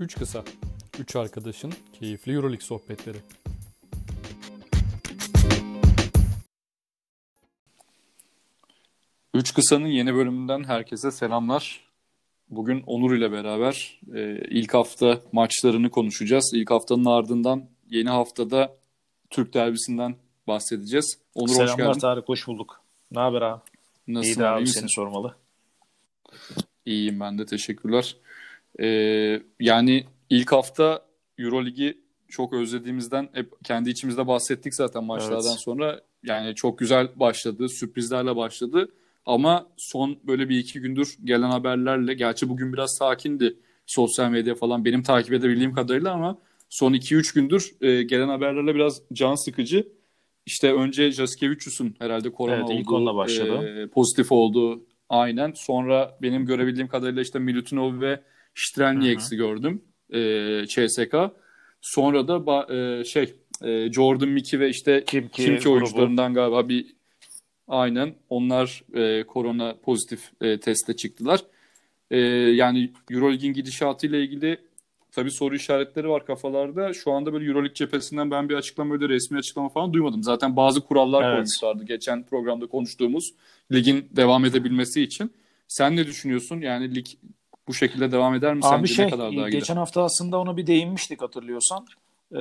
Üç kısa, üç arkadaşın keyifli Euroleague sohbetleri. Üç Kısa'nın yeni bölümünden herkese selamlar. Bugün Onur ile beraber e, ilk hafta maçlarını konuşacağız. İlk haftanın ardından yeni haftada Türk derbisinden bahsedeceğiz. Onur Selamlar hoş geldin. Tarık, hoş bulduk. Ne haber abi? Nasılsın? İyi abi, iyi seni sormalı. İyiyim ben de, teşekkürler. Ee, yani ilk hafta Euroligi çok özlediğimizden hep kendi içimizde bahsettik zaten maçlardan evet. sonra. Yani çok güzel başladı, sürprizlerle başladı. Ama son böyle bir iki gündür gelen haberlerle, gerçi bugün biraz sakindi sosyal medya falan benim takip edebildiğim kadarıyla ama son 2-3 gündür e, gelen haberlerle biraz can sıkıcı. İşte önce Jaskevicius'un herhalde korona evet, ilk oldu, başladı. E, pozitif oldu aynen. Sonra benim görebildiğim kadarıyla işte Milutinov ve Strelniaks'i gördüm e, CSK. Sonra da e, şey e, Jordan Mickey ve işte Kimki, Kimki oyuncularından galiba bir aynen onlar e, korona pozitif e, teste çıktılar. E, yani Euroleague'in gidişatıyla ilgili tabii soru işaretleri var kafalarda. Şu anda böyle Euroleague cephesinden ben bir açıklama öyle resmi açıklama falan duymadım. Zaten bazı kurallar evet. koymuşlardı geçen programda konuştuğumuz ligin devam edebilmesi için. Sen ne düşünüyorsun? Yani lig bu şekilde devam eder mi? Abi şey, ne kadar daha geçen gider? hafta aslında ona bir değinmiştik hatırlıyorsan. Ee,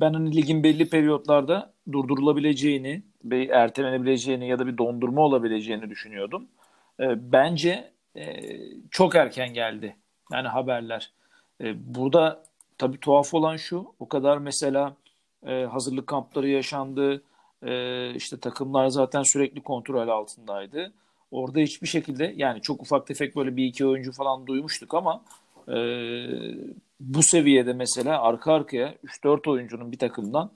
ben hani ligin belli periyotlarda durdurulabileceğini, bir ertelenebileceğini ya da bir dondurma olabileceğini düşünüyordum. Ee, bence e, çok erken geldi. Yani haberler. Ee, burada tabii tuhaf olan şu, o kadar mesela e, hazırlık kampları yaşandı. E, işte takımlar zaten sürekli kontrol altındaydı. Orada hiçbir şekilde yani çok ufak tefek böyle bir iki oyuncu falan duymuştuk ama e, bu seviyede mesela arka arkaya 3-4 oyuncunun bir takımdan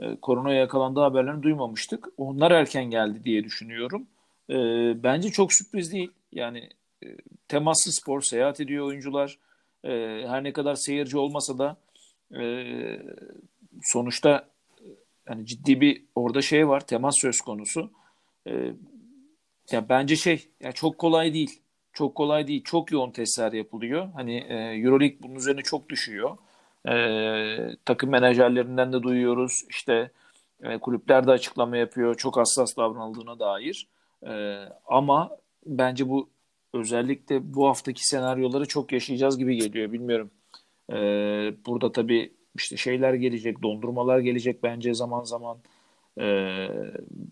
e, koronaya yakalandığı haberlerini duymamıştık. Onlar erken geldi diye düşünüyorum. E, bence çok sürpriz değil. Yani e, temaslı spor, seyahat ediyor oyuncular. E, her ne kadar seyirci olmasa da e, sonuçta yani ciddi bir orada şey var, temas söz konusu. E, ya bence şey ya çok kolay değil. Çok kolay değil. Çok yoğun testler yapılıyor. Hani e, EuroLeague bunun üzerine çok düşüyor. E, takım menajerlerinden de duyuyoruz. İşte e, kulüpler de açıklama yapıyor. Çok hassas davranıldığına dair. E, ama bence bu özellikle bu haftaki senaryoları çok yaşayacağız gibi geliyor. Bilmiyorum. E, burada tabii işte şeyler gelecek, dondurmalar gelecek bence zaman zaman. E,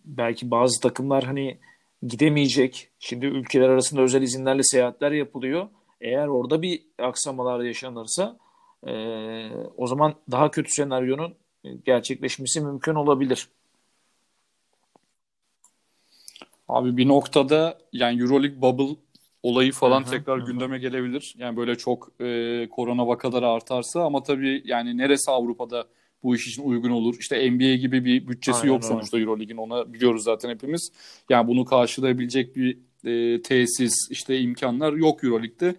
belki bazı takımlar hani gidemeyecek. Şimdi ülkeler arasında özel izinlerle seyahatler yapılıyor. Eğer orada bir aksamalar yaşanırsa e, o zaman daha kötü senaryonun gerçekleşmesi mümkün olabilir. Abi bir noktada yani Euroleague bubble olayı falan hı-hı, tekrar hı-hı. gündeme gelebilir. Yani böyle çok e, korona vakaları artarsa ama tabii yani neresi Avrupa'da bu iş için uygun olur. İşte NBA gibi bir bütçesi Aynen yok öyle. sonuçta Euroleague'in ona biliyoruz zaten hepimiz. Yani bunu karşılayabilecek bir e, tesis işte imkanlar yok Euroleague'de.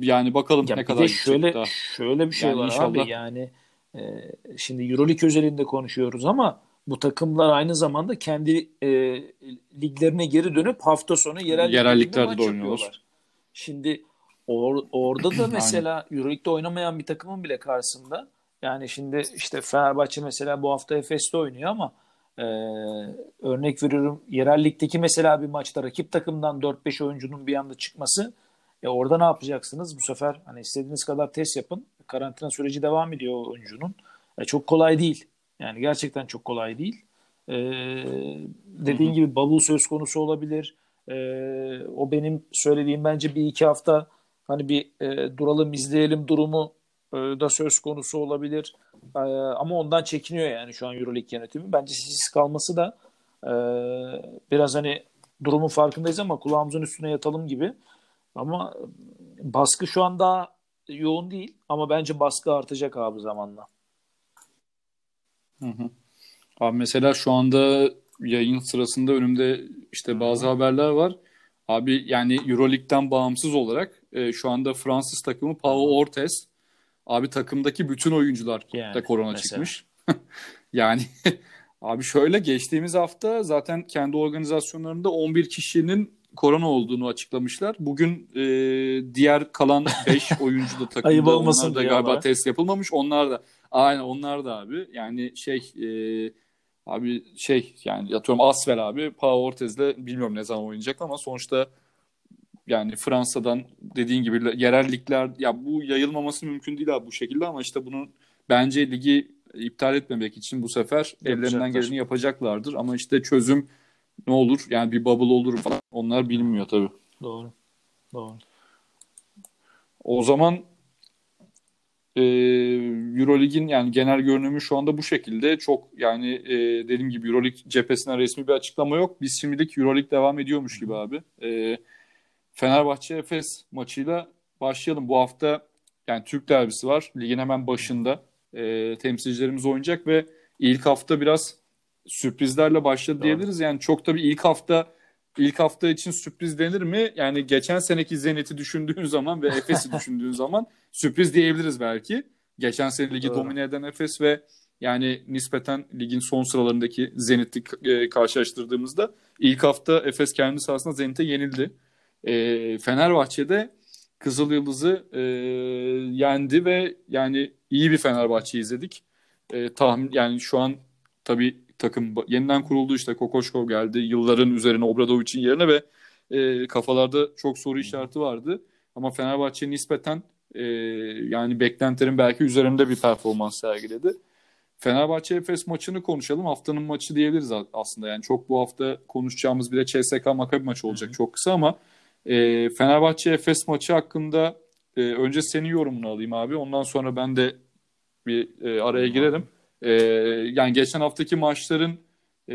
Yani bakalım ya ne kadar şöyle daha. şöyle bir şey yani var inşallah... abi yani e, şimdi Euroleague özelinde konuşuyoruz ama bu takımlar aynı zamanda kendi e, liglerine geri dönüp hafta sonu yerel yerelliklerde de oynuyorlar. Şimdi or, orada da mesela Euroleague'de oynamayan bir takımın bile karşısında yani şimdi işte Fenerbahçe mesela bu hafta Efes'te oynuyor ama e, örnek veriyorum yerel ligdeki mesela bir maçta rakip takımdan 4-5 oyuncunun bir anda çıkması e orada ne yapacaksınız? Bu sefer hani istediğiniz kadar test yapın. Karantina süreci devam ediyor oyuncunun. E, çok kolay değil. Yani gerçekten çok kolay değil. E, dediğin gibi bubble söz konusu olabilir. E, o benim söylediğim bence bir iki hafta hani bir e, duralım izleyelim durumu da söz konusu olabilir. E, ama ondan çekiniyor yani şu an Euroleague yönetimi. Bence siz kalması da e, biraz hani durumun farkındayız ama kulağımızın üstüne yatalım gibi. Ama baskı şu an daha yoğun değil ama bence baskı artacak abi zamanla. Hı hı. Abi mesela şu anda yayın sırasında önümde işte bazı hı hı. haberler var. Abi yani Euroleague'den bağımsız olarak e, şu anda Fransız takımı Pau Ortez Abi takımdaki bütün oyuncular yani, da korona mesela. çıkmış. yani abi şöyle geçtiğimiz hafta zaten kendi organizasyonlarında 11 kişinin korona olduğunu açıklamışlar. Bugün e, diğer kalan 5 oyuncu da takımda. Ayıp olmasın onlar da galiba ama. test yapılmamış. Onlar da aynen onlar da abi. Yani şey e, abi şey yani atıyorum Asver abi Pau Ortez'le bilmiyorum ne zaman oynayacak ama sonuçta yani Fransa'dan dediğin gibi yerel ligler ya bu yayılmaması mümkün değil abi bu şekilde ama işte bunun bence ligi iptal etmemek için bu sefer ellerinden geleni yapacaklardır ama işte çözüm ne olur yani bir bubble olur falan onlar bilmiyor tabii. Doğru. Doğru. O zaman e, Eurolig'in yani genel görünümü şu anda bu şekilde. Çok yani e, dediğim gibi Eurolig cephesinden resmi bir açıklama yok. Biz şimdilik Eurolig devam ediyormuş gibi abi. E, Fenerbahçe Efes maçıyla başlayalım. Bu hafta yani Türk derbisi var. Ligin hemen başında e, temsilcilerimiz oynayacak ve ilk hafta biraz sürprizlerle başladı Doğru. diyebiliriz. Yani çok tabii ilk hafta ilk hafta için sürpriz denir mi? Yani geçen seneki Zenit'i düşündüğün zaman ve Efes'i düşündüğün zaman sürpriz diyebiliriz belki. Geçen sene ligi Doğru. domine eden Efes ve yani nispeten ligin son sıralarındaki Zenit'i e, karşılaştırdığımızda ilk hafta Efes kendi sahasında Zenit'e yenildi. E, Fenerbahçe'de Kızıl Yıldız'ı e, yendi ve yani iyi bir Fenerbahçe izledik. E, tahmin yani şu an tabii takım yeniden kuruldu işte Kokoşkov geldi yılların üzerine Obradovic'in yerine ve e, kafalarda çok soru işareti vardı. Ama Fenerbahçe nispeten e, yani beklentilerin belki üzerinde bir performans sergiledi. Fenerbahçe Efes maçını konuşalım. Haftanın maçı diyebiliriz aslında. Yani çok bu hafta konuşacağımız bir de CSK Makabi maçı olacak. Hı. Çok kısa ama e, Fenerbahçe Efes maçı hakkında e, önce senin yorumunu alayım abi. Ondan sonra ben de bir e, araya girerim. E, yani geçen haftaki maçların e,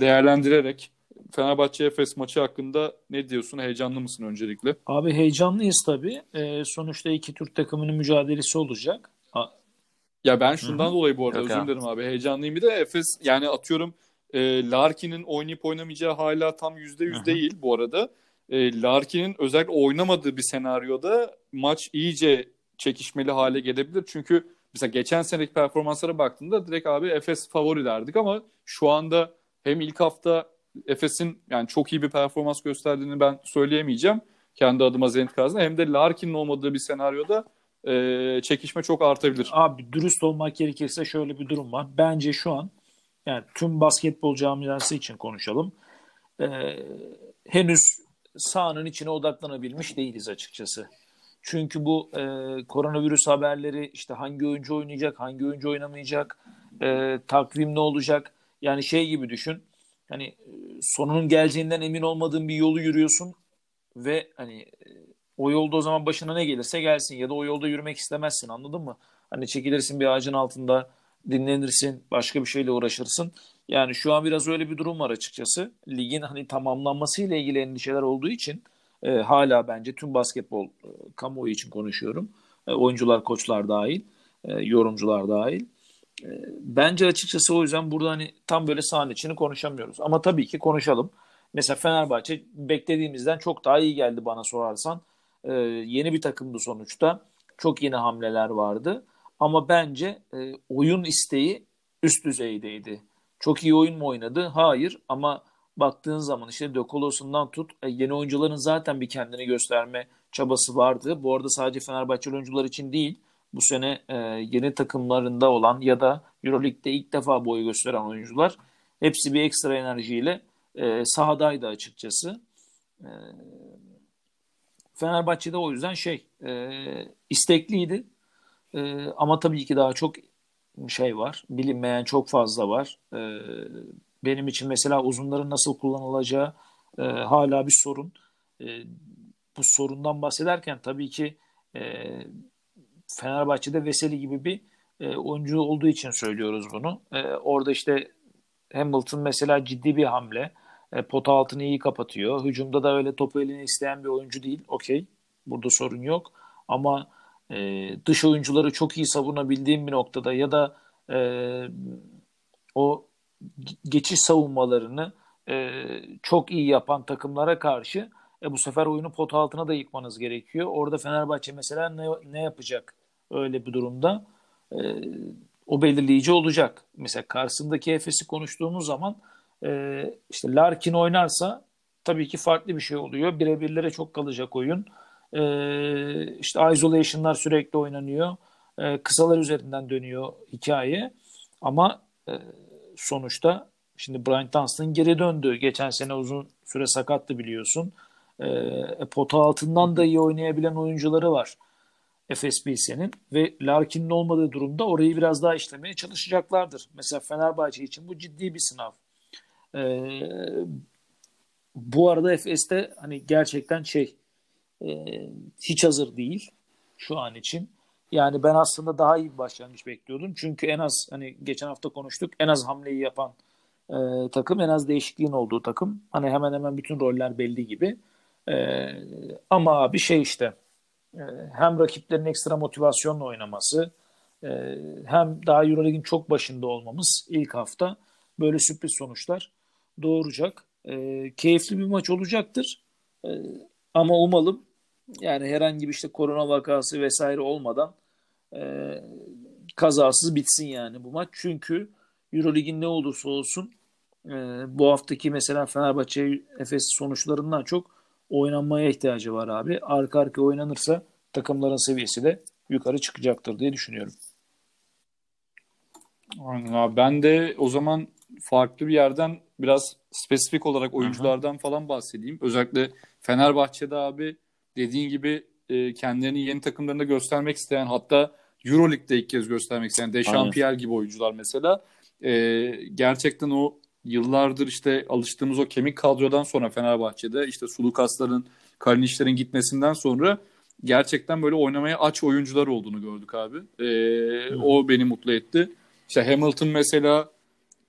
değerlendirerek Fenerbahçe Efes maçı hakkında ne diyorsun? Heyecanlı mısın öncelikle? Abi heyecanlıyız tabii. E, sonuçta iki Türk takımının mücadelesi olacak. A- ya ben şundan Hı-hı. dolayı bu arada Yok özür dilerim abi. Heyecanlıyım bir de Efes yani atıyorum e, Larkin'in oynayıp oynamayacağı hala tam yüzde yüz değil bu arada. E, Larkin'in özellikle oynamadığı bir senaryoda maç iyice çekişmeli hale gelebilir. Çünkü mesela geçen seneki performanslara baktığında direkt abi Efes favori derdik ama şu anda hem ilk hafta Efes'in yani çok iyi bir performans gösterdiğini ben söyleyemeyeceğim. Kendi adıma Zenit karşısında hem de Larkin'in olmadığı bir senaryoda e, çekişme çok artabilir. Abi dürüst olmak gerekirse şöyle bir durum var. Bence şu an yani tüm basketbol camiası için konuşalım. E, henüz sahanın içine odaklanabilmiş değiliz açıkçası. Çünkü bu e, koronavirüs haberleri işte hangi oyuncu oynayacak, hangi oyuncu oynamayacak, e, takvim ne olacak? Yani şey gibi düşün. Hani e, sonunun geleceğinden emin olmadığın bir yolu yürüyorsun ve hani e, o yolda o zaman başına ne gelirse gelsin ya da o yolda yürümek istemezsin anladın mı? Hani çekilirsin bir ağacın altında dinlenirsin, başka bir şeyle uğraşırsın. Yani şu an biraz öyle bir durum var açıkçası. Ligin hani tamamlanması ile ilgili endişeler olduğu için e, hala bence tüm basketbol e, kamuoyu için konuşuyorum. E, oyuncular, koçlar dahil, e, yorumcular dahil. E, bence açıkçası o yüzden burada hani tam böyle sahanın içini konuşamıyoruz. Ama tabii ki konuşalım. Mesela Fenerbahçe beklediğimizden çok daha iyi geldi bana sorarsan. E, yeni bir takımdı sonuçta. Çok yeni hamleler vardı. Ama bence e, oyun isteği üst düzeydeydi. Çok iyi oyun mu oynadı? Hayır ama baktığın zaman işte De Colos'undan tut e, yeni oyuncuların zaten bir kendini gösterme çabası vardı. Bu arada sadece Fenerbahçe oyuncular için değil bu sene e, yeni takımlarında olan ya da Euroleague'de ilk defa boy gösteren oyuncular hepsi bir ekstra enerjiyle e, sahadaydı açıkçası. E, Fenerbahçe'de o yüzden şey e, istekliydi e, ama tabii ki daha çok şey var. Bilinmeyen çok fazla var. E, benim için mesela uzunların nasıl kullanılacağı e, hala bir sorun. E, bu sorundan bahsederken tabii ki e, Fenerbahçe'de Veseli gibi bir e, oyuncu olduğu için söylüyoruz bunu. Orada işte Hamilton mesela ciddi bir hamle. E, pota altını iyi kapatıyor. Hücumda da öyle topu eline isteyen bir oyuncu değil. Okey. Burada sorun yok. Ama e, dış oyuncuları çok iyi savunabildiğim bir noktada ya da e, o geçiş savunmalarını e, çok iyi yapan takımlara karşı e, bu sefer oyunu pot altına da yıkmanız gerekiyor. Orada Fenerbahçe mesela ne, ne yapacak öyle bir durumda? E, o belirleyici olacak. Mesela karşısındaki Efes'i konuştuğumuz zaman e, işte Larkin oynarsa tabii ki farklı bir şey oluyor. Birebirlere çok kalacak oyun. Ee, işte isolation'lar sürekli oynanıyor. Ee, kısalar üzerinden dönüyor hikaye. Ama e, sonuçta şimdi Brian Dunstan geri döndü. Geçen sene uzun süre sakattı biliyorsun. Ee, pota altından da iyi oynayabilen oyuncuları var. FSBC'nin ve Larkin'in olmadığı durumda orayı biraz daha işlemeye çalışacaklardır. Mesela Fenerbahçe için bu ciddi bir sınav. Ee, bu arada Efes'te hani gerçekten şey e, hiç hazır değil şu an için. Yani ben aslında daha iyi bir başlangıç bekliyordum. Çünkü en az hani geçen hafta konuştuk en az hamleyi yapan e, takım en az değişikliğin olduğu takım. Hani hemen hemen bütün roller belli gibi. E, ama bir şey işte e, hem rakiplerin ekstra motivasyonla oynaması e, hem daha Euroleague'in çok başında olmamız ilk hafta böyle sürpriz sonuçlar doğuracak. E, keyifli bir maç olacaktır. E, ama umalım yani herhangi bir işte korona vakası vesaire olmadan e, kazasız bitsin yani bu maç. Çünkü Eurolig'in ne olursa olsun e, bu haftaki mesela Fenerbahçe Efes sonuçlarından çok oynanmaya ihtiyacı var abi. Arka arka oynanırsa takımların seviyesi de yukarı çıkacaktır diye düşünüyorum. Aynen abi. Ben de o zaman farklı bir yerden biraz spesifik olarak oyunculardan Hı-hı. falan bahsedeyim. Özellikle Fenerbahçe'de abi dediğin gibi e, kendilerini yeni takımlarında göstermek isteyen hatta Euroleague'de ilk kez göstermek isteyen Dechampierre gibi oyuncular mesela e, gerçekten o yıllardır işte alıştığımız o kemik kadrodan sonra Fenerbahçe'de işte Sulukasların, Kalinic'lerin gitmesinden sonra gerçekten böyle oynamaya aç oyuncular olduğunu gördük abi. E, o beni mutlu etti. İşte Hamilton mesela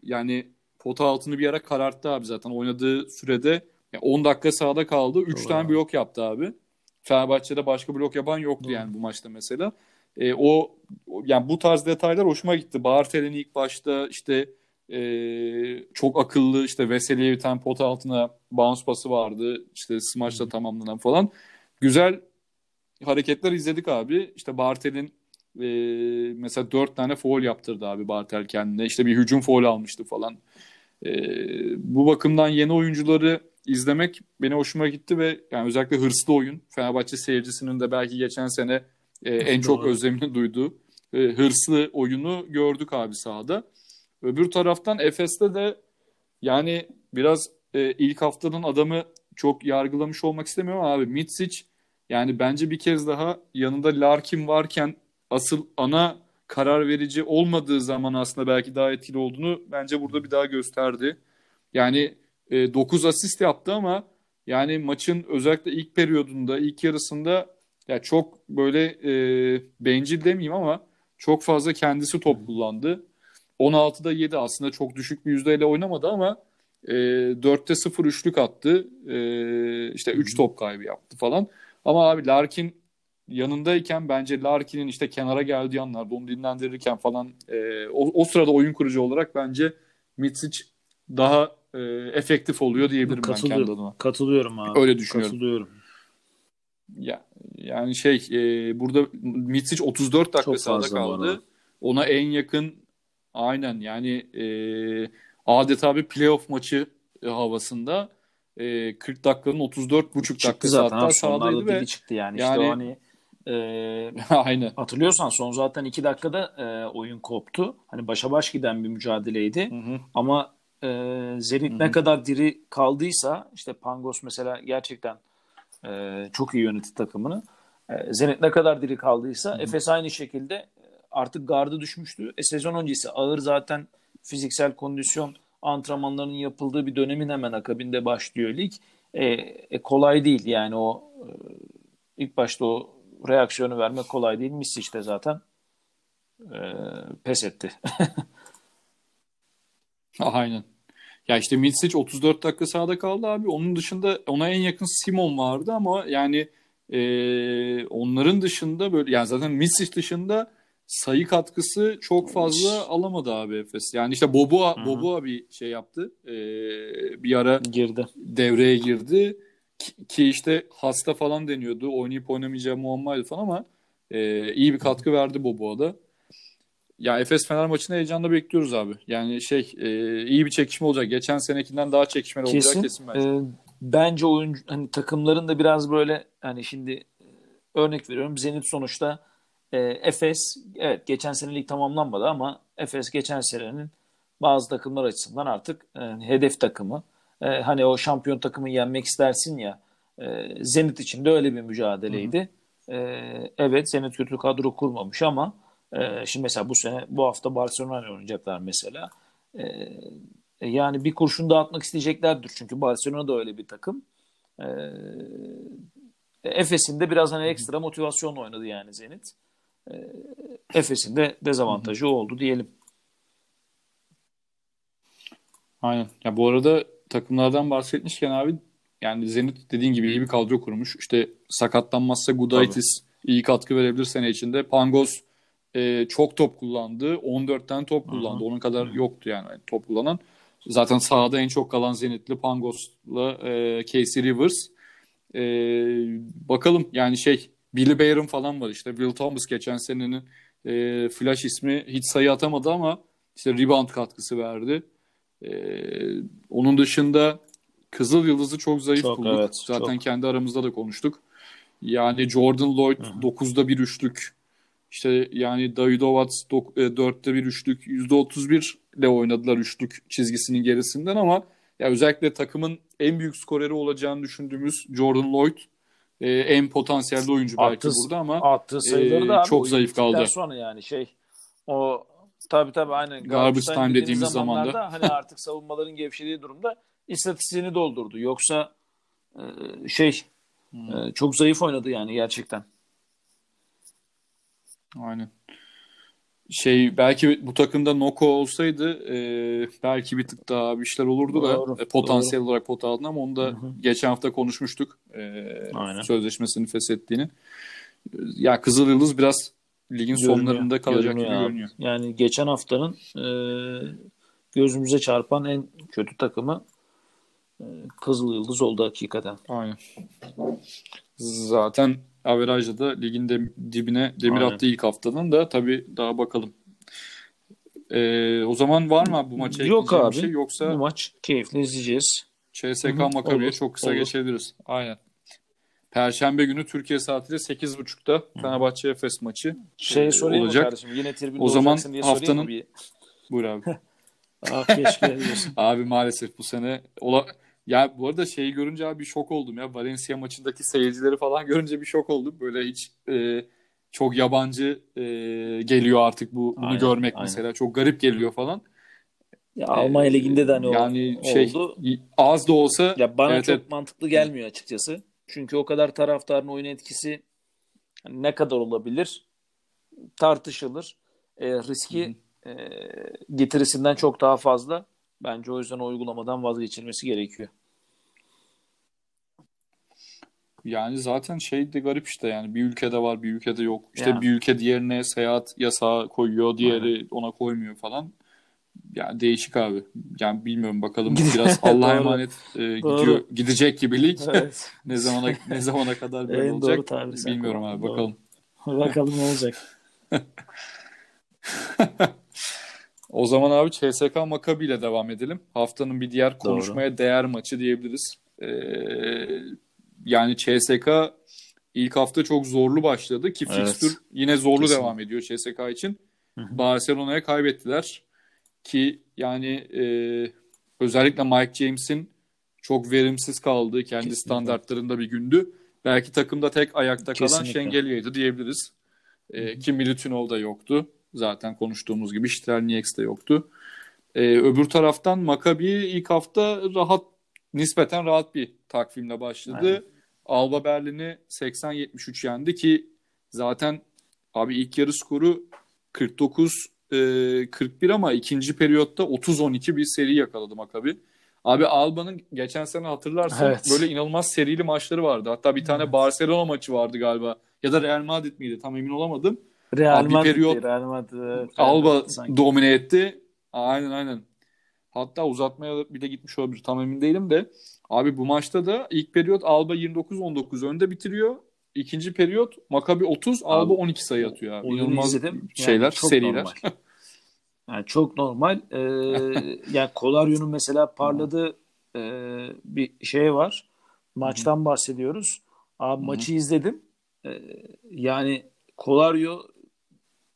yani pota altını bir ara kararttı abi zaten oynadığı sürede 10 dakika sahada kaldı. 3 tane blok yaptı abi. Fenerbahçe'de başka blok yapan yoktu Doğru. yani bu maçta mesela. E, o yani bu tarz detaylar hoşuma gitti. Bartel'in ilk başta işte e, çok akıllı işte Veseli'ye bir tane pot altına bounce pası vardı. İşte smaçla tamamlanan falan. Güzel hareketler izledik abi. İşte Bartel'in e, mesela dört tane foul yaptırdı abi Bartel kendine. İşte bir hücum foul almıştı falan. E, bu bakımdan yeni oyuncuları izlemek beni hoşuma gitti ve yani özellikle hırslı oyun. Fenerbahçe seyircisinin de belki geçen sene e, en çok özlemini duyduğu e, hırslı oyunu gördük abi sahada. Öbür taraftan Efes'te de yani biraz e, ilk haftanın adamı çok yargılamış olmak istemiyorum ama abi Mitsic yani bence bir kez daha yanında Larkin varken asıl ana karar verici olmadığı zaman aslında belki daha etkili olduğunu bence burada bir daha gösterdi. Yani e, 9 asist yaptı ama yani maçın özellikle ilk periyodunda, ilk yarısında ya çok böyle e, bencil demeyeyim ama çok fazla kendisi top kullandı. 16'da 7 aslında çok düşük bir yüzdeyle oynamadı ama e, 4'te 0 üçlük attı. E, işte 3 top kaybı yaptı falan. Ama abi Larkin yanındayken bence Larkin'in işte kenara geldiği anlarda onu dinlendirirken falan e, o, o sırada oyun kurucu olarak bence Mitsic daha e, efektif oluyor diyebilirim ben kendi adıma. Katılıyorum abi. Öyle düşünüyorum. Katılıyorum. Ya, yani şey e, burada Mitsic 34 dakika sahada kaldı. Ona en yakın aynen yani e, adeta bir playoff maçı e, havasında e, 40 dakikanın 34 buçuk dakikası hatta sahadaydı ve çıktı yani. yani işte hani e, Aynı. Hatırlıyorsan son zaten 2 dakikada e, oyun koptu. Hani başa baş giden bir mücadeleydi. Hı hı. Ama e, Zenit hı hı. ne kadar diri kaldıysa işte Pangos mesela gerçekten e, çok iyi yönetti takımını. E, Zenit ne kadar diri kaldıysa hı hı. Efes aynı şekilde artık gardı düşmüştü. E, sezon öncesi ağır zaten fiziksel kondisyon antrenmanlarının yapıldığı bir dönemin hemen akabinde başlıyor lig. E, e, kolay değil yani o e, ilk başta o reaksiyonu vermek kolay değil. Misic de zaten e, pes etti. Aynen. Ya işte Milsic 34 dakika sahada kaldı abi. Onun dışında ona en yakın Simon vardı ama yani e, onların dışında böyle yani zaten Milsic dışında sayı katkısı çok fazla alamadı abi Efes. Yani işte Boboa, Hı-hı. Boboa bir şey yaptı. E, bir ara girdi. Devreye girdi. Ki, ki işte hasta falan deniyordu. Oynayıp oynamayacağı muammaydı falan ama e, iyi bir katkı verdi Boboa'da. Ya Efes Fener maçını heyecanla bekliyoruz abi. Yani şey e, iyi bir çekişme olacak. Geçen senekinden daha çekişmeli kesin. olacak kesin bence. bence oyuncu hani takımların da biraz böyle hani şimdi e, örnek veriyorum Zenit sonuçta e, Efes evet geçen senelik tamamlanmadı ama Efes geçen senenin bazı takımlar açısından artık e, hedef takımı. E, hani o şampiyon takımı yenmek istersin ya. E, Zenit için de öyle bir mücadeleydi. E, evet Zenit kötü kadro kurmamış ama e, şimdi mesela bu sene bu hafta Barcelona oynayacaklar mesela. E, yani bir kurşun dağıtmak isteyeceklerdir. Çünkü Barcelona da öyle bir takım. E, Efes'in de biraz hani ekstra motivasyonla oynadı yani Zenit. E, Efes'in de dezavantajı oldu diyelim. Aynen. Ya bu arada takımlardan bahsetmişken abi yani Zenit dediğin gibi iyi bir kadro kurmuş. İşte sakatlanmazsa Gudaitis Tabii. iyi katkı verebilir sene içinde. Pangos e, çok top kullandı. 14 tane top kullandı. Hı-hı. Onun kadar yoktu yani top kullanan. Zaten sahada en çok kalan Zenitli Pangos'la e, Casey Rivers. E, bakalım yani şey Billy Bayron falan var işte. Will Thomas geçen senenin e, flash ismi hiç sayı atamadı ama işte rebound katkısı verdi. Ee, onun dışında Kızıl Yıldız'ı çok zayıf çok, bulduk. Evet, Zaten çok. kendi aramızda da konuştuk. Yani Jordan Lloyd Hı-hı. 9'da bir üçlük. İşte yani Davidovac 4'te e, bir üçlük. %31 ile oynadılar üçlük çizgisinin gerisinden ama ya özellikle takımın en büyük skoreri olacağını düşündüğümüz Jordan Lloyd e, en potansiyelli oyuncu belki attı, burada ama attığı sayıları e, da çok zayıf kaldı. Sonra yani şey o Tabii tabii aynen. Garbage time dediğimiz zamanda. hani artık savunmaların gevşediği durumda istatistiğini doldurdu. Yoksa e, şey hmm. e, çok zayıf oynadı yani gerçekten. Aynen. Şey belki bu takımda Noko olsaydı e, belki bir tık daha bir şeyler olurdu doğru, da e, potansiyel doğru. olarak pot aldın ama onu da Hı-hı. geçen hafta konuşmuştuk. E, Aynen. sözleşmesini feshettiğini. Ya Kızıl Yıldız biraz ligin görünüyor, sonlarında kalacak görünüyor gibi görünüyor. Yani geçen haftanın e, gözümüze çarpan en kötü takımı e, Kızıl Yıldız oldu hakikaten. Aynen. Zaten averajda da ligin de, dibine demir Aynen. attı ilk haftanın da tabii daha bakalım. Ee, o zaman var mı bu maça Yok abi. şey yoksa bu maç keyifli izleyeceğiz. CSK Makabi'ye çok kısa olur. geçebiliriz. Aynen. Perşembe günü Türkiye saatiyle 8.30'da Fenerbahçe Efes maçı şey sorayım olacak. mı kardeşim? Yine tribünde o zaman diye haftanın bir... Buyur abi. ah keşke Abi maalesef bu sene ola... ya bu arada şeyi görünce abi bir şok oldum ya. Valencia maçındaki seyircileri falan görünce bir şok oldum. Böyle hiç e, çok yabancı e, geliyor artık bu bunu aynen, görmek aynen. mesela. Çok garip geliyor falan. Ya Almanya liginde de hani yani şey, oldu. Az da olsa ya bana evet, çok evet. mantıklı gelmiyor açıkçası. Çünkü o kadar taraftarın oyun etkisi ne kadar olabilir tartışılır. E, riski e, getirisinden çok daha fazla. Bence o yüzden o uygulamadan vazgeçilmesi gerekiyor. Yani zaten şey de garip işte yani bir ülkede var bir ülkede yok. İşte yani. bir ülke diğerine seyahat yasağı koyuyor diğeri Aynen. ona koymuyor falan. Yani değişik abi. Yani bilmiyorum bakalım biraz Allah'a emanet e, gidiyor gidecek gibi lig. Evet. ne zamana ne zamana kadar böyle en olacak doğru bilmiyorum abi doğru. bakalım. bakalım ne olacak. O zaman abi CSK Maccabi ile devam edelim. Haftanın bir diğer konuşmaya doğru. değer maçı diyebiliriz. Ee, yani CSK ilk hafta çok zorlu başladı ki evet. yine zorlu Kesin. devam ediyor CSK için. Barcelona'ya kaybettiler. Ki yani e, özellikle Mike James'in çok verimsiz kaldığı kendi Kesinlikle. standartlarında bir gündü. Belki takımda tek ayakta kalan Şengelya'ydı diyebiliriz. E, ki Militinov da yoktu. Zaten konuştuğumuz gibi Strelnieks de yoktu. E, öbür taraftan Maccabi ilk hafta rahat nispeten rahat bir takvimle başladı. Aynen. Alba Berlin'i 80-73 yendi ki zaten abi ilk yarı skoru 49 e, 41 ama ikinci periyotta 30-12 bir seri yakaladı Makabi. Abi Alba'nın geçen sene hatırlarsan evet. böyle inanılmaz serili maçları vardı. Hatta bir tane evet. Barcelona maçı vardı galiba. Ya da Real Madrid miydi? Tam emin olamadım. Real Madrid. Periyot, Real Madrid. Alba sanki. domine etti. Aynen aynen. Hatta uzatmaya bile gitmiş olabilir. Tam emin değilim de. Abi bu maçta da ilk periyot Alba 29-19 önde bitiriyor. İkinci periyot Makabi 30, abi, Alba 12 sayı atıyor abi. İnanılmaz izledim. şeyler, yani seriler. Yani çok normal. Ee, yani Kolaryon'un mesela parladığı e, bir şey var. Maçtan bahsediyoruz. Abi Hı-hı. maçı izledim. E, yani Kolario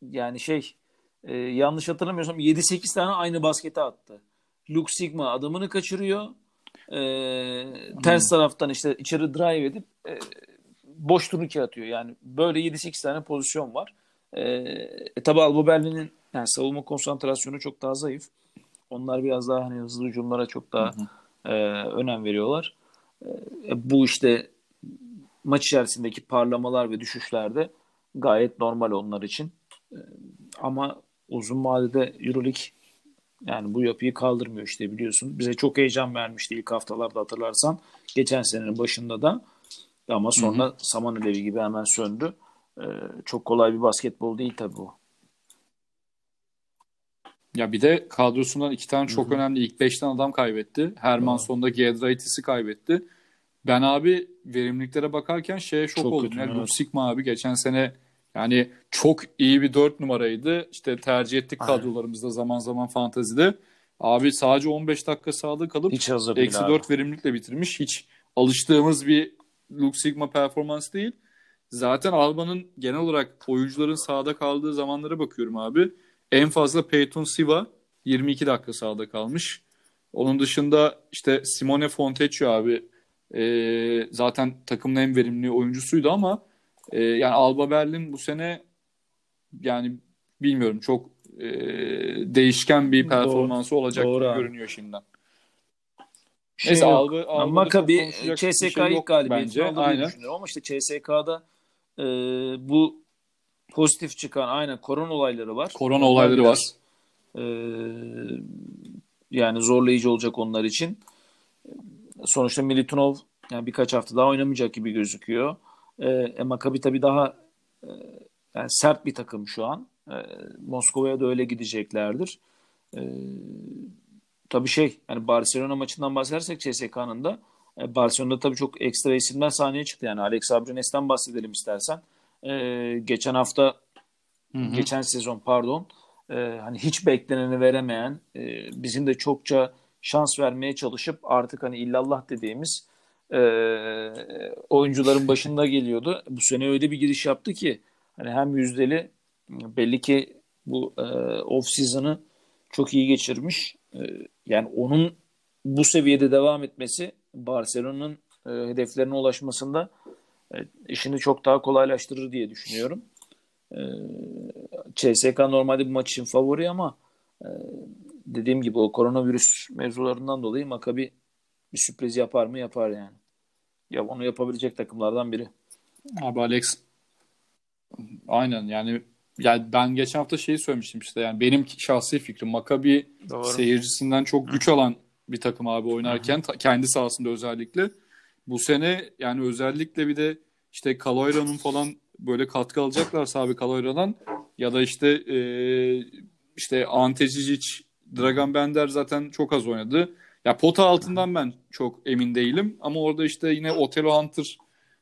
yani şey e, yanlış hatırlamıyorsam 7-8 tane aynı baskete attı. Luke Sigma adamını kaçırıyor. E, ters taraftan işte içeri drive edip e, boş turnike atıyor. Yani böyle 7-8 tane pozisyon var. E, e tabi Alba Berlin'in yani savunma konsantrasyonu çok daha zayıf. Onlar biraz daha hani hızlı hücumlara çok daha e, önem veriyorlar. E, bu işte maç içerisindeki parlamalar ve düşüşlerde gayet normal onlar için. E, ama uzun vadede Euroleague yani bu yapıyı kaldırmıyor işte biliyorsun. Bize çok heyecan vermişti ilk haftalarda hatırlarsan. Geçen senenin başında da. Ama sonra hı hı. saman alevi gibi hemen söndü. Ee, çok kolay bir basketbol değil tabii bu. Ya bir de kadrosundan iki tane çok Hı-hı. önemli ilk beşten adam kaybetti. Herman Hı-hı. sonunda Giedraitis'i kaybetti. Ben abi verimliliklere bakarken şeye şok çok oldum. Yani evet. Sigma abi geçen sene yani çok iyi bir dört numaraydı. İşte tercih ettik Aynen. kadrolarımızda zaman zaman fantazide. Abi sadece 15 dakika sahada kalıp Hiç eksi 4 verimlilikle bitirmiş. Hiç alıştığımız bir Luke Sigma performans değil. Zaten Alba'nın genel olarak oyuncuların sahada kaldığı zamanlara bakıyorum abi. En fazla Peyton Siva 22 dakika sahada kalmış. Onun dışında işte Simone Fontecchio abi e, zaten takımın en verimli oyuncusuydu ama e, yani Alba Berlin bu sene yani bilmiyorum çok e, değişken bir performansı doğru, olacak doğru görünüyor şimdiden. Şey Neyse, Alba, Alba Maccabi CSK şey ilk galibiyetini diye düşünüyorum ama işte CSK'da e, bu pozitif çıkan aynen korona olayları var. Korona olayları var. E, yani zorlayıcı olacak onlar için. Sonuçta Militunov yani birkaç hafta daha oynamayacak gibi gözüküyor. E, e Maccabi tabii daha e, yani sert bir takım şu an. E, Moskova'ya da öyle gideceklerdir. E, tabii şey yani Barcelona maçından bahsedersek CSK'nın da e, Barcelona'da tabii çok ekstra isimler sahneye çıktı. Yani Alex Abranes'ten bahsedelim istersen. E, geçen hafta hı hı. geçen sezon pardon e, hani hiç bekleneni veremeyen e, bizim de çokça şans vermeye çalışıp artık hani illallah dediğimiz e, oyuncuların başında geliyordu. Bu sene öyle bir giriş yaptı ki hani hem yüzdeli belli ki bu e, off season'ı çok iyi geçirmiş. E, yani onun bu seviyede devam etmesi Barcelona'nın e, hedeflerine ulaşmasında e, işini çok daha kolaylaştırır diye düşünüyorum. E, CSK normalde bu maç için favori ama e, dediğim gibi o koronavirüs mevzularından dolayı Makabi bir sürpriz yapar mı? Yapar yani. Ya onu yapabilecek takımlardan biri. Abi Alex aynen yani yani ben geçen hafta şeyi söylemiştim işte yani benim şahsi fikrim Makabi Doğru. seyircisinden çok güç alan bir takım abi oynarken ta, kendi sahasında özellikle bu sene yani özellikle bir de işte Kaloyra'nın falan böyle katkı alacaklarsa abi Kaloyra'dan ya da işte e, işte Ante Cicic, Dragan Bender zaten çok az oynadı. Ya pota altından ben çok emin değilim ama orada işte yine Otelo Hunter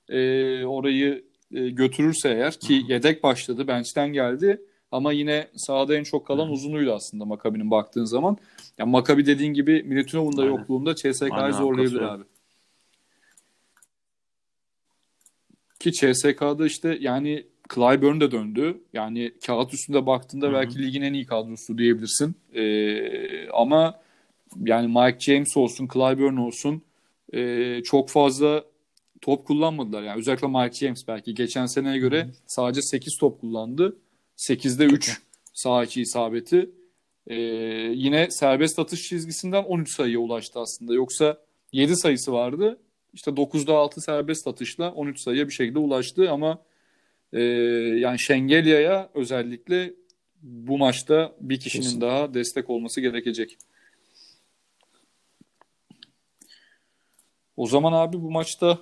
e, orayı e, götürürse eğer ki yedek başladı bench'ten geldi ama yine sahada en çok kalan uzunuydu aslında Makabi'nin baktığın zaman. Yani Makabi dediğin gibi Milutinov'un da yokluğunda CSK'yı zorlayabilir abi. Ki CSK'da işte yani Clyburn de döndü. Yani kağıt üstünde baktığında Hı-hı. belki ligin en iyi kadrosu diyebilirsin. Ee, ama yani Mike James olsun, Clyburn olsun e, çok fazla top kullanmadılar. Yani özellikle Mike James belki geçen seneye göre Hı-hı. sadece 8 top kullandı. 8'de 3 sağ içi isabeti. Ee, yine serbest atış çizgisinden 13 sayıya ulaştı aslında. Yoksa 7 sayısı vardı. İşte 9'da 6 serbest atışla 13 sayıya bir şekilde ulaştı ama e, yani Şengelya'ya özellikle bu maçta bir kişinin Kesin. daha destek olması gerekecek. O zaman abi bu maçta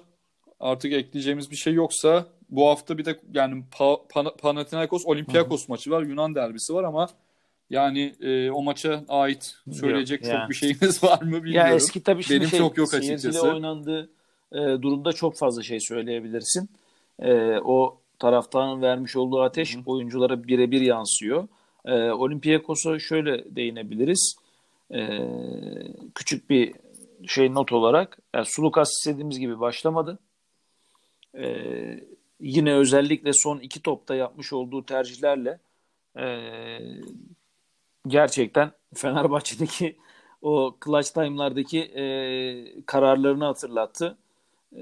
artık ekleyeceğimiz bir şey yoksa bu hafta bir de yani pa- Pan- Panathinaikos Olympiakos Hı-hı. maçı var. Yunan derbisi var ama yani e, o maça ait söyleyecek yok, çok ya. bir şeyimiz var mı bilmiyorum. Ya eski tabii Benim şey, çok yok açıkçası. oynandığı e, durumda çok fazla şey söyleyebilirsin. E, o taraftarın vermiş olduğu ateş Hı-hı. oyunculara birebir yansıyor. E, Olympiakos'a şöyle değinebiliriz. E, küçük bir şey not olarak yani Sulukas istediğimiz gibi başlamadı. Ee, yine özellikle son iki topta yapmış olduğu tercihlerle e, gerçekten Fenerbahçe'deki o clutch time'lardaki e, kararlarını hatırlattı. E,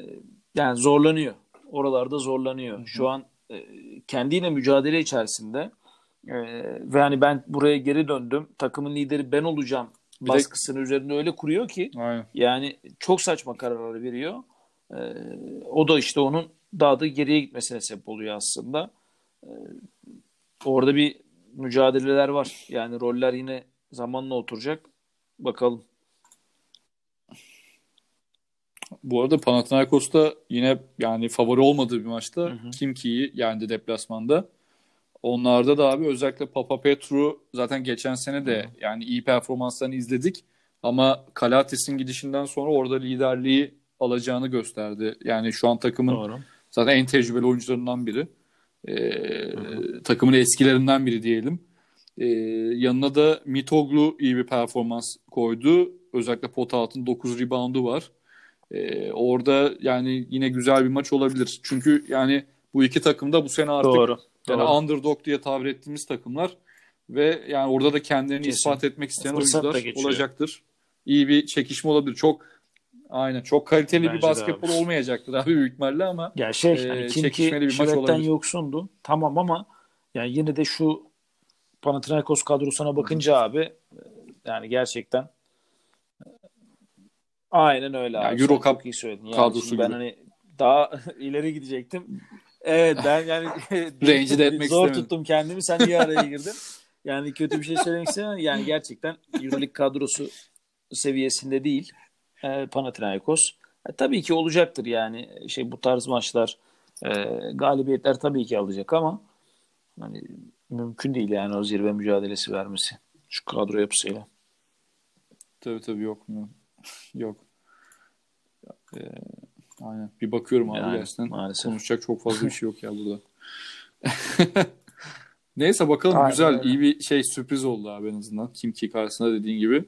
yani zorlanıyor. Oralarda zorlanıyor. Hı hı. Şu an e, kendiyle mücadele içerisinde e, ve hani ben buraya geri döndüm. Takımın lideri ben olacağım bir baskısını de... üzerinde öyle kuruyor ki Aynen. yani çok saçma kararları veriyor. E, o da işte onun daha da geriye gitmesine sebep oluyor aslında. E, orada bir mücadeleler var. Yani roller yine zamanla oturacak. Bakalım. Bu arada Panathinaikos'ta yine yani favori olmadığı bir maçta hı hı. Kimki'yi yendi deplasmanda. Onlarda da abi özellikle Papa Petru zaten geçen sene de yani iyi performanslarını izledik. Ama Kalates'in gidişinden sonra orada liderliği alacağını gösterdi. Yani şu an takımın Doğru. zaten en tecrübeli oyuncularından biri. Ee, takımın eskilerinden biri diyelim. Ee, yanına da Mitoglu iyi bir performans koydu. Özellikle pot altın 9 reboundu var. Ee, orada yani yine güzel bir maç olabilir. Çünkü yani bu iki takım da bu sene artık Doğru. Yani Doğru. underdog diye tabir ettiğimiz takımlar ve yani orada da kendilerini Kesin. ispat etmek isteyen Fırsat oyuncular olacaktır. İyi bir çekişme olabilir. Çok aynen çok kaliteli Bence bir basketbol abi. olmayacaktır abi büyük ihtimalle ama ya şey e, hani çekişmeli bir maç olabilir. yoksundu. Tamam ama yani yine de şu Panathinaikos kadrosuna bakınca abi yani gerçekten aynen öyle abi. Yani Euro Cup iyi söyledin. Yani kadrosu ben hani daha ileri gidecektim. Evet ben yani rencide etmek zor istemedim. tuttum kendimi. Sen niye araya girdin? Yani kötü bir şey söylemek istemem. Yani gerçekten Euroleague kadrosu seviyesinde değil. E, Panathinaikos. E, tabii ki olacaktır yani şey bu tarz maçlar e, galibiyetler tabii ki alacak ama hani mümkün değil yani o zirve mücadelesi vermesi şu kadro yapısıyla. Tabii tabii yok mu? yok. Ee, aynen. Bir bakıyorum abi yani, gerçekten. Maalesef. Konuşacak çok fazla bir şey yok ya burada. Neyse bakalım aynen, güzel. Öyle. iyi bir şey sürpriz oldu abi en azından. Kim ki karşısında dediğin gibi.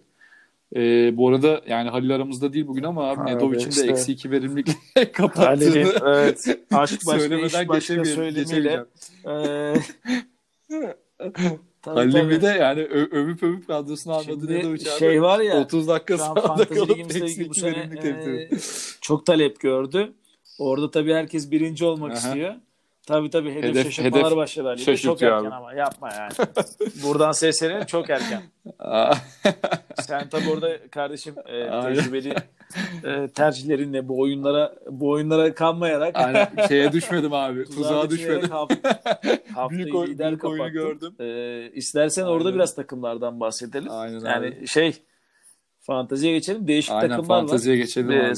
Ee, bu arada yani Halil aramızda değil bugün ama abi, abi işte. de eksi iki verimlilikle kapattığını Halil'in, evet. Aşk başka söylemeden iş başka söylemiyle. Halil bir de yani ö- övüp övüp kadrosunu almadı abi. Şey var ya 30 dakika sahada kalıp eksi bu sene e, çok talep gördü. Orada tabii herkes birinci olmak Aha. istiyor. Tabii tabii hedef, hedef şaşırtmalar hedef başladı Ali. Çok erken abi. ama yapma yani. Buradan seslenelim çok erken. Sen tabii orada kardeşim e, tecrübeli e, tercihlerinle bu oyunlara bu oyunlara kanmayarak Aynen, şeye düşmedim abi. Tuzağa düşmedim. Haft, büyük, oy, lider büyük oyunu gördüm. E, istersen Aynen. orada biraz takımlardan bahsedelim. Aynen yani abi. şey fanteziye geçelim. Değişik Aynen, takımlar fanteziye var. geçelim. Ve,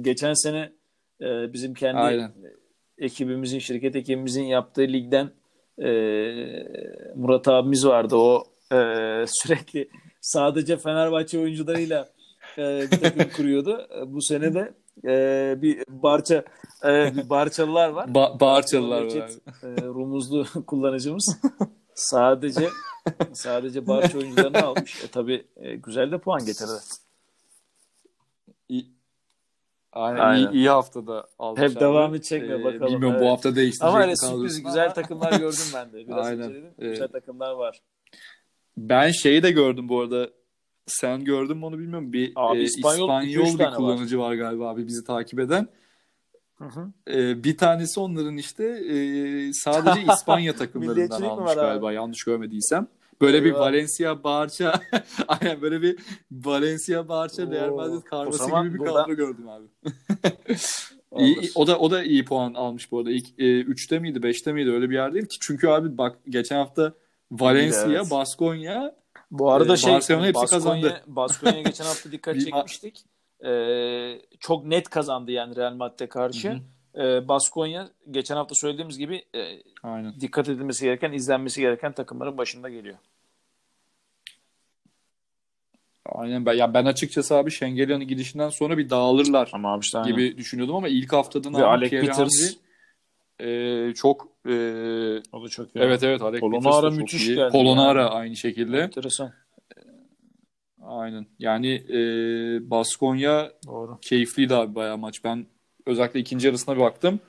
geçen sene e, bizim kendi Aynen ekibimizin, şirket ekibimizin yaptığı ligden e, Murat abimiz vardı. O e, sürekli sadece Fenerbahçe oyuncularıyla e, bir takım kuruyordu. E, bu sene de e, bir Barça e, bir Barçalılar var. Ba- Barçalılar var. E, Rumuzlu kullanıcımız. sadece sadece Barça oyuncularını almış. E, tabii e, güzel de puan getirdi. Aynen, Aynen. İyi, iyi haftada almış. Hep abi. devam edecek mi ee, bakalım. Bilmiyorum evet. bu hafta değiştirecek Ama öyle sürpriz güzel takımlar gördüm ben de. Biraz Aynen. Güzel takımlar var. Ben şeyi de gördüm bu arada. Sen gördün mü onu bilmiyorum. Bir abi, e, İspanyol, İspanyol bir kullanıcı var. var galiba abi bizi takip eden. Hı hı. Ee, bir tanesi onların işte e, sadece İspanya takımlarından almış galiba abi? yanlış görmediysem. Böyle Eyvah. bir Valencia Barça aynen böyle bir Valencia Barça Real Madrid karması gibi bir buradan... kadro gördüm abi. İyi, o da o da iyi puan almış bu arada. İlk e, 3'te miydi, 5'te miydi öyle bir yer değil ki. Çünkü abi bak geçen hafta Valencia, evet. Baskonya bu arada e, şey Barcelona hepsi Baskonya, kazandı. Baskonya geçen hafta dikkat çekmiştik. Ee, çok net kazandı yani Real Madrid'e karşı. Hı hı e, Baskonya geçen hafta söylediğimiz gibi e, Aynen. dikkat edilmesi gereken, izlenmesi gereken takımların başında geliyor. Aynen ben ya ben açıkçası abi Şengelya'nın gidişinden sonra bir dağılırlar ama abi işte, gibi aynen. düşünüyordum ama ilk haftadan abi Alec Peters e, çok e, o da çok iyi. Evet evet Alec Polonara müthiş geldi. Polonara yani. aynı şekilde. Enteresan. Aynen. Yani e, Baskonya Doğru. keyifliydi abi bayağı maç. Ben özellikle ikinci yarısına bir baktım.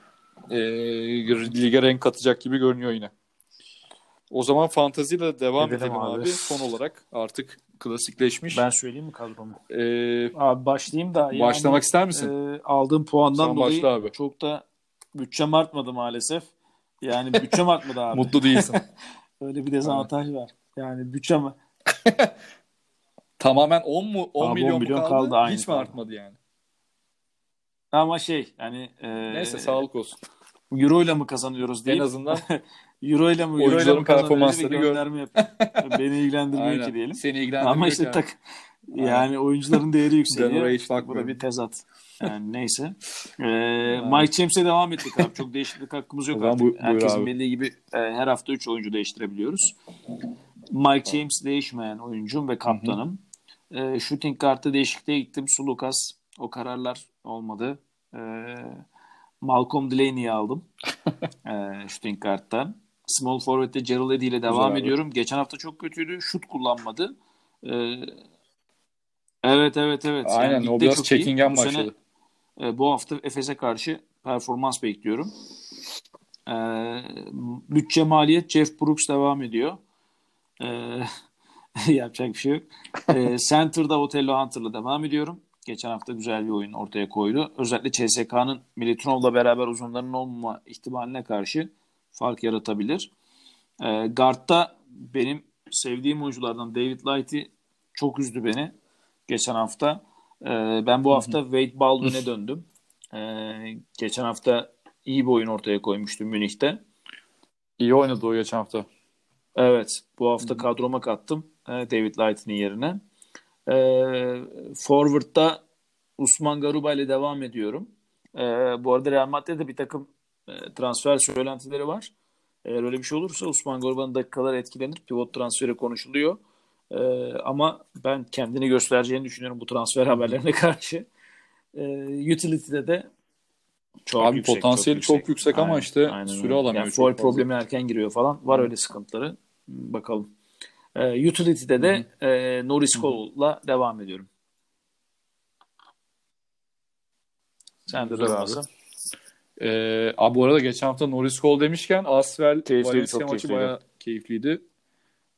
E, lige renk katacak gibi görünüyor yine. O zaman fantaziyle devam Edelim edelim abi. abi. Son olarak artık klasikleşmiş. Ben söyleyeyim mi kadromu? E, Abi başlayayım da. yani, başlamak ister misin? e, aldığım puandan Sen dolayı abi. çok da bütçem artmadı maalesef. Yani bütçem artmadı abi. Mutlu değilsin. Öyle bir dezavantaj var. Yani bütçem Tamamen 10 mu 10 Abi 10 milyon, mu milyon kaldı? kaldı, Hiç mi kaldı. artmadı yani? Ama şey yani e, Neyse sağlık olsun. Euro ile mi kazanıyoruz En deyip azından Euro ile mi Euro ile mi performansları gönderme yapayım. Beni ilgilendirmiyor aynen. ki diyelim. Seni ilgilendirmiyor Ama işte tak yani oyuncuların değeri yükseliyor. Ben oraya hiç İşte bu da bakmıyorum. bir tezat. Yani neyse. Ee, Mike James'e devam ettik abi. Çok değişiklik hakkımız yok artık. bu- Herkesin abi. bildiği gibi e, her hafta 3 oyuncu değiştirebiliyoruz. Mike James değişmeyen oyuncum ve kaptanım. E, shooting kartı değişikliğe gittim. Sulukas. O kararlar olmadı. E, Malcolm Delaney'i aldım. e, shooting karttan. Small forward'de Gerald Eddy ile devam abi. ediyorum. Geçen hafta çok kötüydü. Şut kullanmadı. E, evet evet evet. Yani Aynen ligde o biraz iyi. çekingen Bu sene- başladı. e, bu hafta Efes'e karşı performans bekliyorum. E, bütçe maliyet Jeff Brooks devam ediyor. E, yapacak bir şey yok. E, center'da Otello Hunter'la devam ediyorum. Geçen hafta güzel bir oyun ortaya koydu. Özellikle CSK'nın Militinov'la beraber uzunlarının olmama ihtimaline karşı fark yaratabilir. E, Guard'da benim sevdiğim oyunculardan David Light'i çok üzdü beni geçen hafta. Ee, ben bu hafta Wade Baldwin'e döndüm. Ee, geçen hafta iyi bir oyun ortaya koymuştum Münih'te. İyi oynadı o geçen hafta. Evet, bu hafta kadroma kattım e, David Light'ın yerine. Ee, forward'da Usman Garuba ile devam ediyorum. Ee, bu arada Real Madrid'de bir takım e, transfer söylentileri var. Eğer öyle bir şey olursa Usman Garuba'nın dakikaları etkilenir. Pivot transferi konuşuluyor. Ee, ama ben kendini göstereceğini düşünüyorum bu transfer haberlerine karşı. Ee, utility'de de çok Abi yüksek, potansiyeli çok yüksek ama işte süre öyle. alamıyor Yani çok foul fazla. problemi erken giriyor falan. Var öyle sıkıntıları. Bakalım. Ee, utility'de de e, Norris Cole'la devam ediyorum. Sen de Güzel dur abi. Hasan. Ee, abi bu arada geçen hafta Norris Cole demişken Asvel Keyifliydi, Valencia çok maçı keyifliydi. bayağı keyifliydi.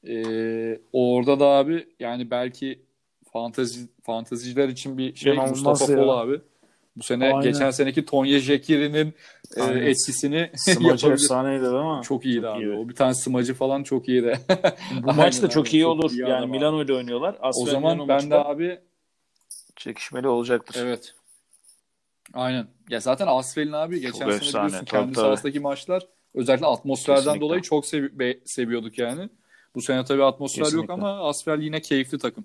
Ee, orada da abi yani belki fantezi fanteziciler için bir şey Mustafa. Fol abi. Bu sene Aynen. geçen seneki Tonya Jekiri'nin e, etkisini Smacı yapabilir. efsaneydi değil mi? Çok iyiydi abi. iyiydi. O bir tane smacı falan çok iyiydi. Bu maç da çok iyi Çok olur. iyi yani. Milano ile oynuyorlar. o Aslen zaman Milano ben maçı de abi çekişmeli olacaktır. Evet. Aynen. Ya zaten Asfel'in abi geçen sene efsane, biliyorsun tabii, kendi tabii. sahasındaki maçlar özellikle atmosferden Kesinlikle. dolayı çok sev- be- seviyorduk yani. Bu sene tabii atmosfer yok Kesinlikle. ama Asfel yine keyifli takım.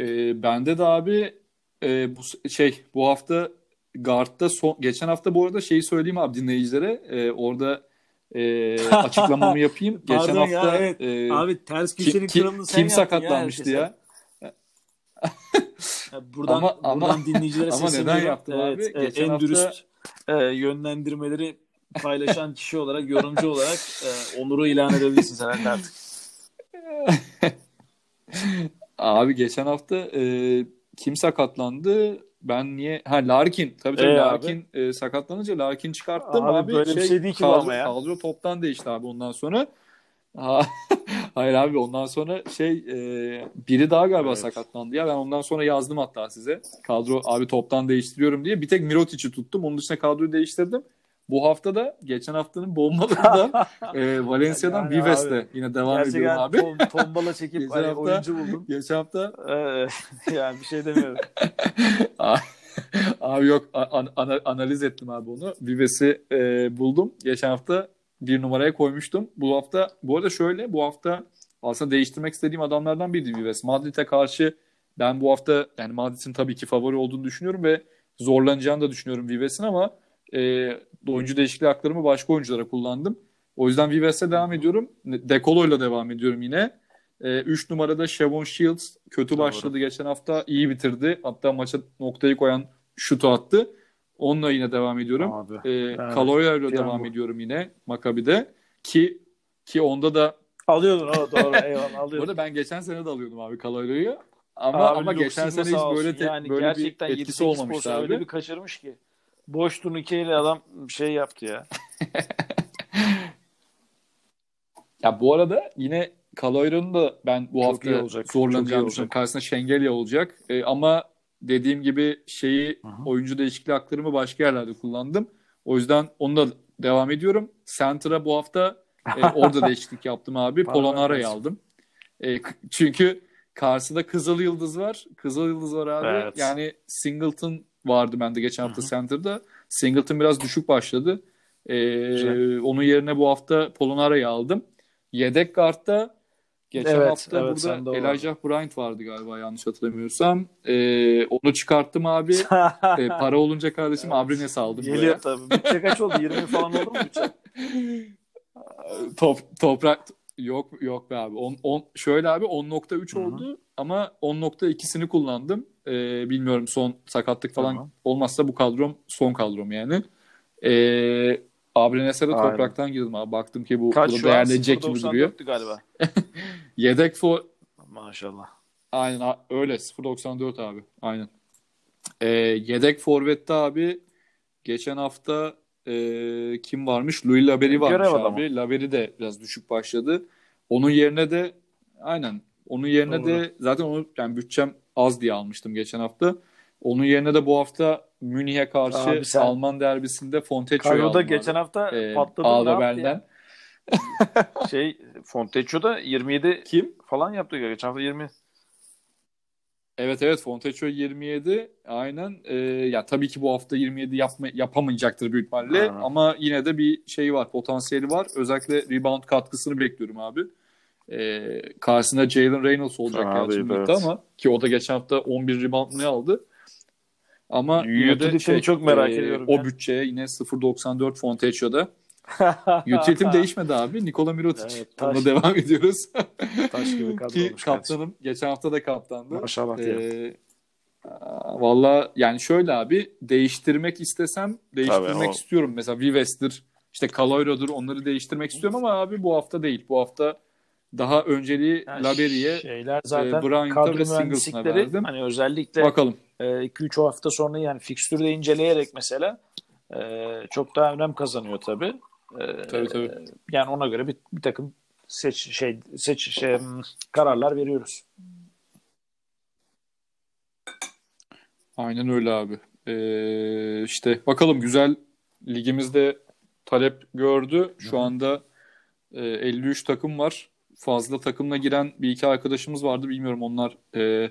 Ee, bende de abi e, bu şey bu hafta Guard'da son geçen hafta bu arada şeyi söyleyeyim abi dinleyicilere. Ee, orada e, açıklamamı yapayım. geçen Pardon ya, hafta evet. e, Abi ters köşenin ki- kralını sen kim sakatlanmıştı ya. Buradan, Ama- ama- buradan dinleyicilere ama neden yaptım abi? Evet, e, Geçen en hafta- dürüst e, yönlendirmeleri paylaşan kişi olarak, yorumcu olarak e, Onur'u ilan edebilirsin sen artık. Abi geçen hafta e, kim sakatlandı? Ben niye? Ha Larkin. Tabii tabii Ee, Larkin e, sakatlanınca Larkin çıkarttım Abi abi. böyle bir şey değil ki kadro, ya. Kadro toptan değişti abi ondan sonra. Ha, Hayır abi ondan sonra şey e, biri daha galiba Evet. sakatlandı ya ben ondan sonra yazdım hatta size kadro abi toptan değiştiriyorum diye bir tek Mirotic'i tuttum onun dışında kadroyu değiştirdim. Bu hafta da geçen haftanın bombalarından e, Valencia'dan Yani Vives'le yine devam ediyorum Gerçekten abi. tom, tombala çekip Geçen hani hafta- oyuncu buldum. Geçen hafta Ee, yani bir şey demiyorum. abi yok an- ana- analiz ettim abi onu. Vives'i e, buldum. Geçen hafta bir numaraya koymuştum. Bu hafta bu arada şöyle bu hafta aslında değiştirmek istediğim adamlardan biriydi Vives. Madrid'e karşı ben bu hafta yani Madrid'in tabii ki favori olduğunu düşünüyorum ve zorlanacağını da düşünüyorum Vives'in ama e, oyuncu değişikliği haklarımı başka oyunculara kullandım. O yüzden Vives'e devam ediyorum. Dekolo'yla devam ediyorum yine. 3 numarada Shavon Shields kötü Doğru. başladı geçen hafta. iyi bitirdi. Hatta maça noktayı koyan şutu attı. Onunla yine devam ediyorum. Abi. Evet, Kaloya ile devam bu. ediyorum yine Maccabi'de. Ki ki onda da Alıyordun o doğru eyvallah alıyordun. arada ben geçen sene de alıyordum abi Caloyro'yu. Ama Abi ama geçen sene hiç böyle te- yani böyle gerçekten bir etkisi 7-8 olmamıştı abi. öyle bir kaçırmış ki. Boş turnikeyle adam şey yaptı ya. Ya bu arada yine Caloyro'nun da ben bu Çok hafta olacak. Zorlanacağını düşünüyorum. Karşısında Şengelya olacak. E, ama dediğim gibi şeyi Hı hı. oyuncu değişikliği haklarımı başka yerlerde kullandım. O yüzden onu da devam ediyorum. Center'a bu hafta e, orada değişiklik yaptım abi. Polonara'yı aldım. E, çünkü karşısında Kızıl Yıldız var. Kızıl Yıldız var abi. Evet. Yani Singleton vardı bende geçen hafta Hı hı. Center'da. Singleton biraz düşük başladı. E, Güzel. onun yerine bu hafta Polonara'yı aldım. Yedek kartta geçen Evet, hafta evet, burada. Elijah Bryant vardı galiba yanlış hatırlamıyorsam. E, onu çıkarttım abi. E, para olunca kardeşim Abrines aldım. Geliyor buraya. tabii. Bütçe kaç oldu? 20 falan oldu mu bütçe? Top, toprak yok yok be abi. 10 10 şöyle abi 10.3 Hı hı. oldu ama 10.2'sini kullandım. Ee, bilmiyorum son sakatlık falan Tamam. olmazsa bu kadrom son kadrom yani. Ee, Abrines'e de Aynen. topraktan girdim abi. Baktım ki bu, Kaç bu değerlenecek gibi duruyor. 0.94'tü galiba. Yedek for Maşallah. aynen öyle 0.94 abi. Aynen. Ee, yedek forvette abi geçen hafta e, kim varmış? Louis Laberi varmış Görev adamı. abi. Laberi de biraz düşük başladı. Onun yerine de aynen onun yerine Doğru. de zaten onu yani bütçem az diye almıştım geçen hafta. Onun yerine de bu hafta Münih'e karşı Abi sen- Alman derbisinde Fontecchio'yu aldım da abi. geçen hafta Ee, patladı. Ya? Şey Fontecchio da 27 Kim? falan yaptı ya. Geçen hafta 20. Evet evet Fontecchio 27 aynen Ee, ya tabii ki bu hafta 27 yapma, yapamayacaktır büyük ihtimalle ama yine de bir şey var potansiyeli var özellikle rebound katkısını bekliyorum abi. Ee, karşısında Jalen Reynolds olacak Fena gerçi evet. ama ki o da geçen hafta 11 rebound ne aldı ama Utility'ni çok merak e, ediyorum o ya. bütçeye yine 0.94 Fontecchio'da utility'm değişmedi abi Nikola Mirotic Evet, taş. Onunla devam ediyoruz Taş gibi kadro ki olmuş kaptanım geçen hafta da kaptandı Maşallah diyelim. ee, Valla yani şöyle abi değiştirmek istesem değiştirmek Tabii, o- istiyorum. Mesela Vives'tir işte Caloyro'dur onları değiştirmek istiyorum ama abi bu hafta değil. Bu hafta daha önceliği Yani Laberi'ye şeyler zaten e, Bryant'a ve mühendislikleri verdim. hani özellikle bakalım. 2-3 hafta sonra yani fikstürü de inceleyerek mesela e, çok daha önem kazanıyor tabii. E, Tabii tabii. Yani ona göre bir, bir takım seç şey seç şey, hmm, kararlar veriyoruz. Aynen öyle abi. Ee, işte bakalım güzel ligimizde talep gördü. Şu anda e, 53 takım var. Fazla takımla giren bir iki arkadaşımız vardı. Bilmiyorum onlar e,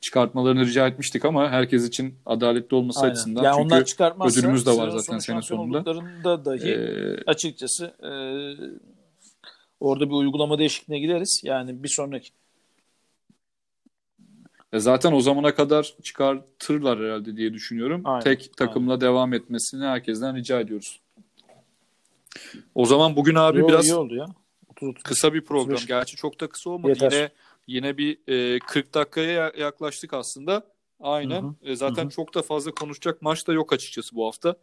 çıkartmalarını rica etmiştik ama herkes için adaletli olması Aynen. açısından. Yani Çünkü onlar çıkartmazsa ödülümüz de var zaten şampiyon sonunda. dahi e, açıkçası e, orada bir uygulama değişikliğine gideriz. Yani bir sonraki E zaten o zamana kadar çıkartırlar herhalde diye düşünüyorum. Aynen, Tek takımla devam etmesini herkesten rica ediyoruz. O zaman bugün abi Yo, biraz iyi oldu ya. 30 kısa bir program. 35. Gerçi çok da kısa olmadı. Yeter. Yine yine bir e, 40 dakikaya ya- yaklaştık aslında. Aynen. Hı hı. E, zaten Hı hı. çok da fazla konuşacak maç da yok açıkçası bu hafta.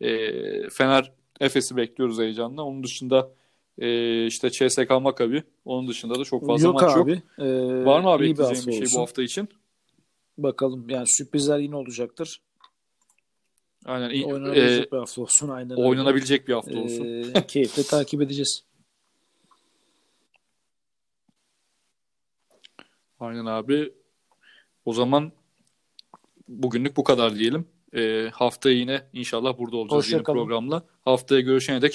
E, Fener Efes'i bekliyoruz heyecanla. Onun dışında e, işte CSK Maccabi. Onun dışında da çok fazla yok maç abi. yok. Ee, Var mı abi ekleyeceğin bir şey olsun. bu hafta için? Bakalım yani sürprizler yine olacaktır. Aynen. Oynanabilecek e, bir hafta olsun. Aynen oynanabilecek bir hafta olsun. Ee, keyifle takip edeceğiz. Aynen abi. O zaman bugünlük bu kadar diyelim. E, haftaya yine inşallah burada olacağız Hoşça yeni kalın. programla. Haftaya görüşene dek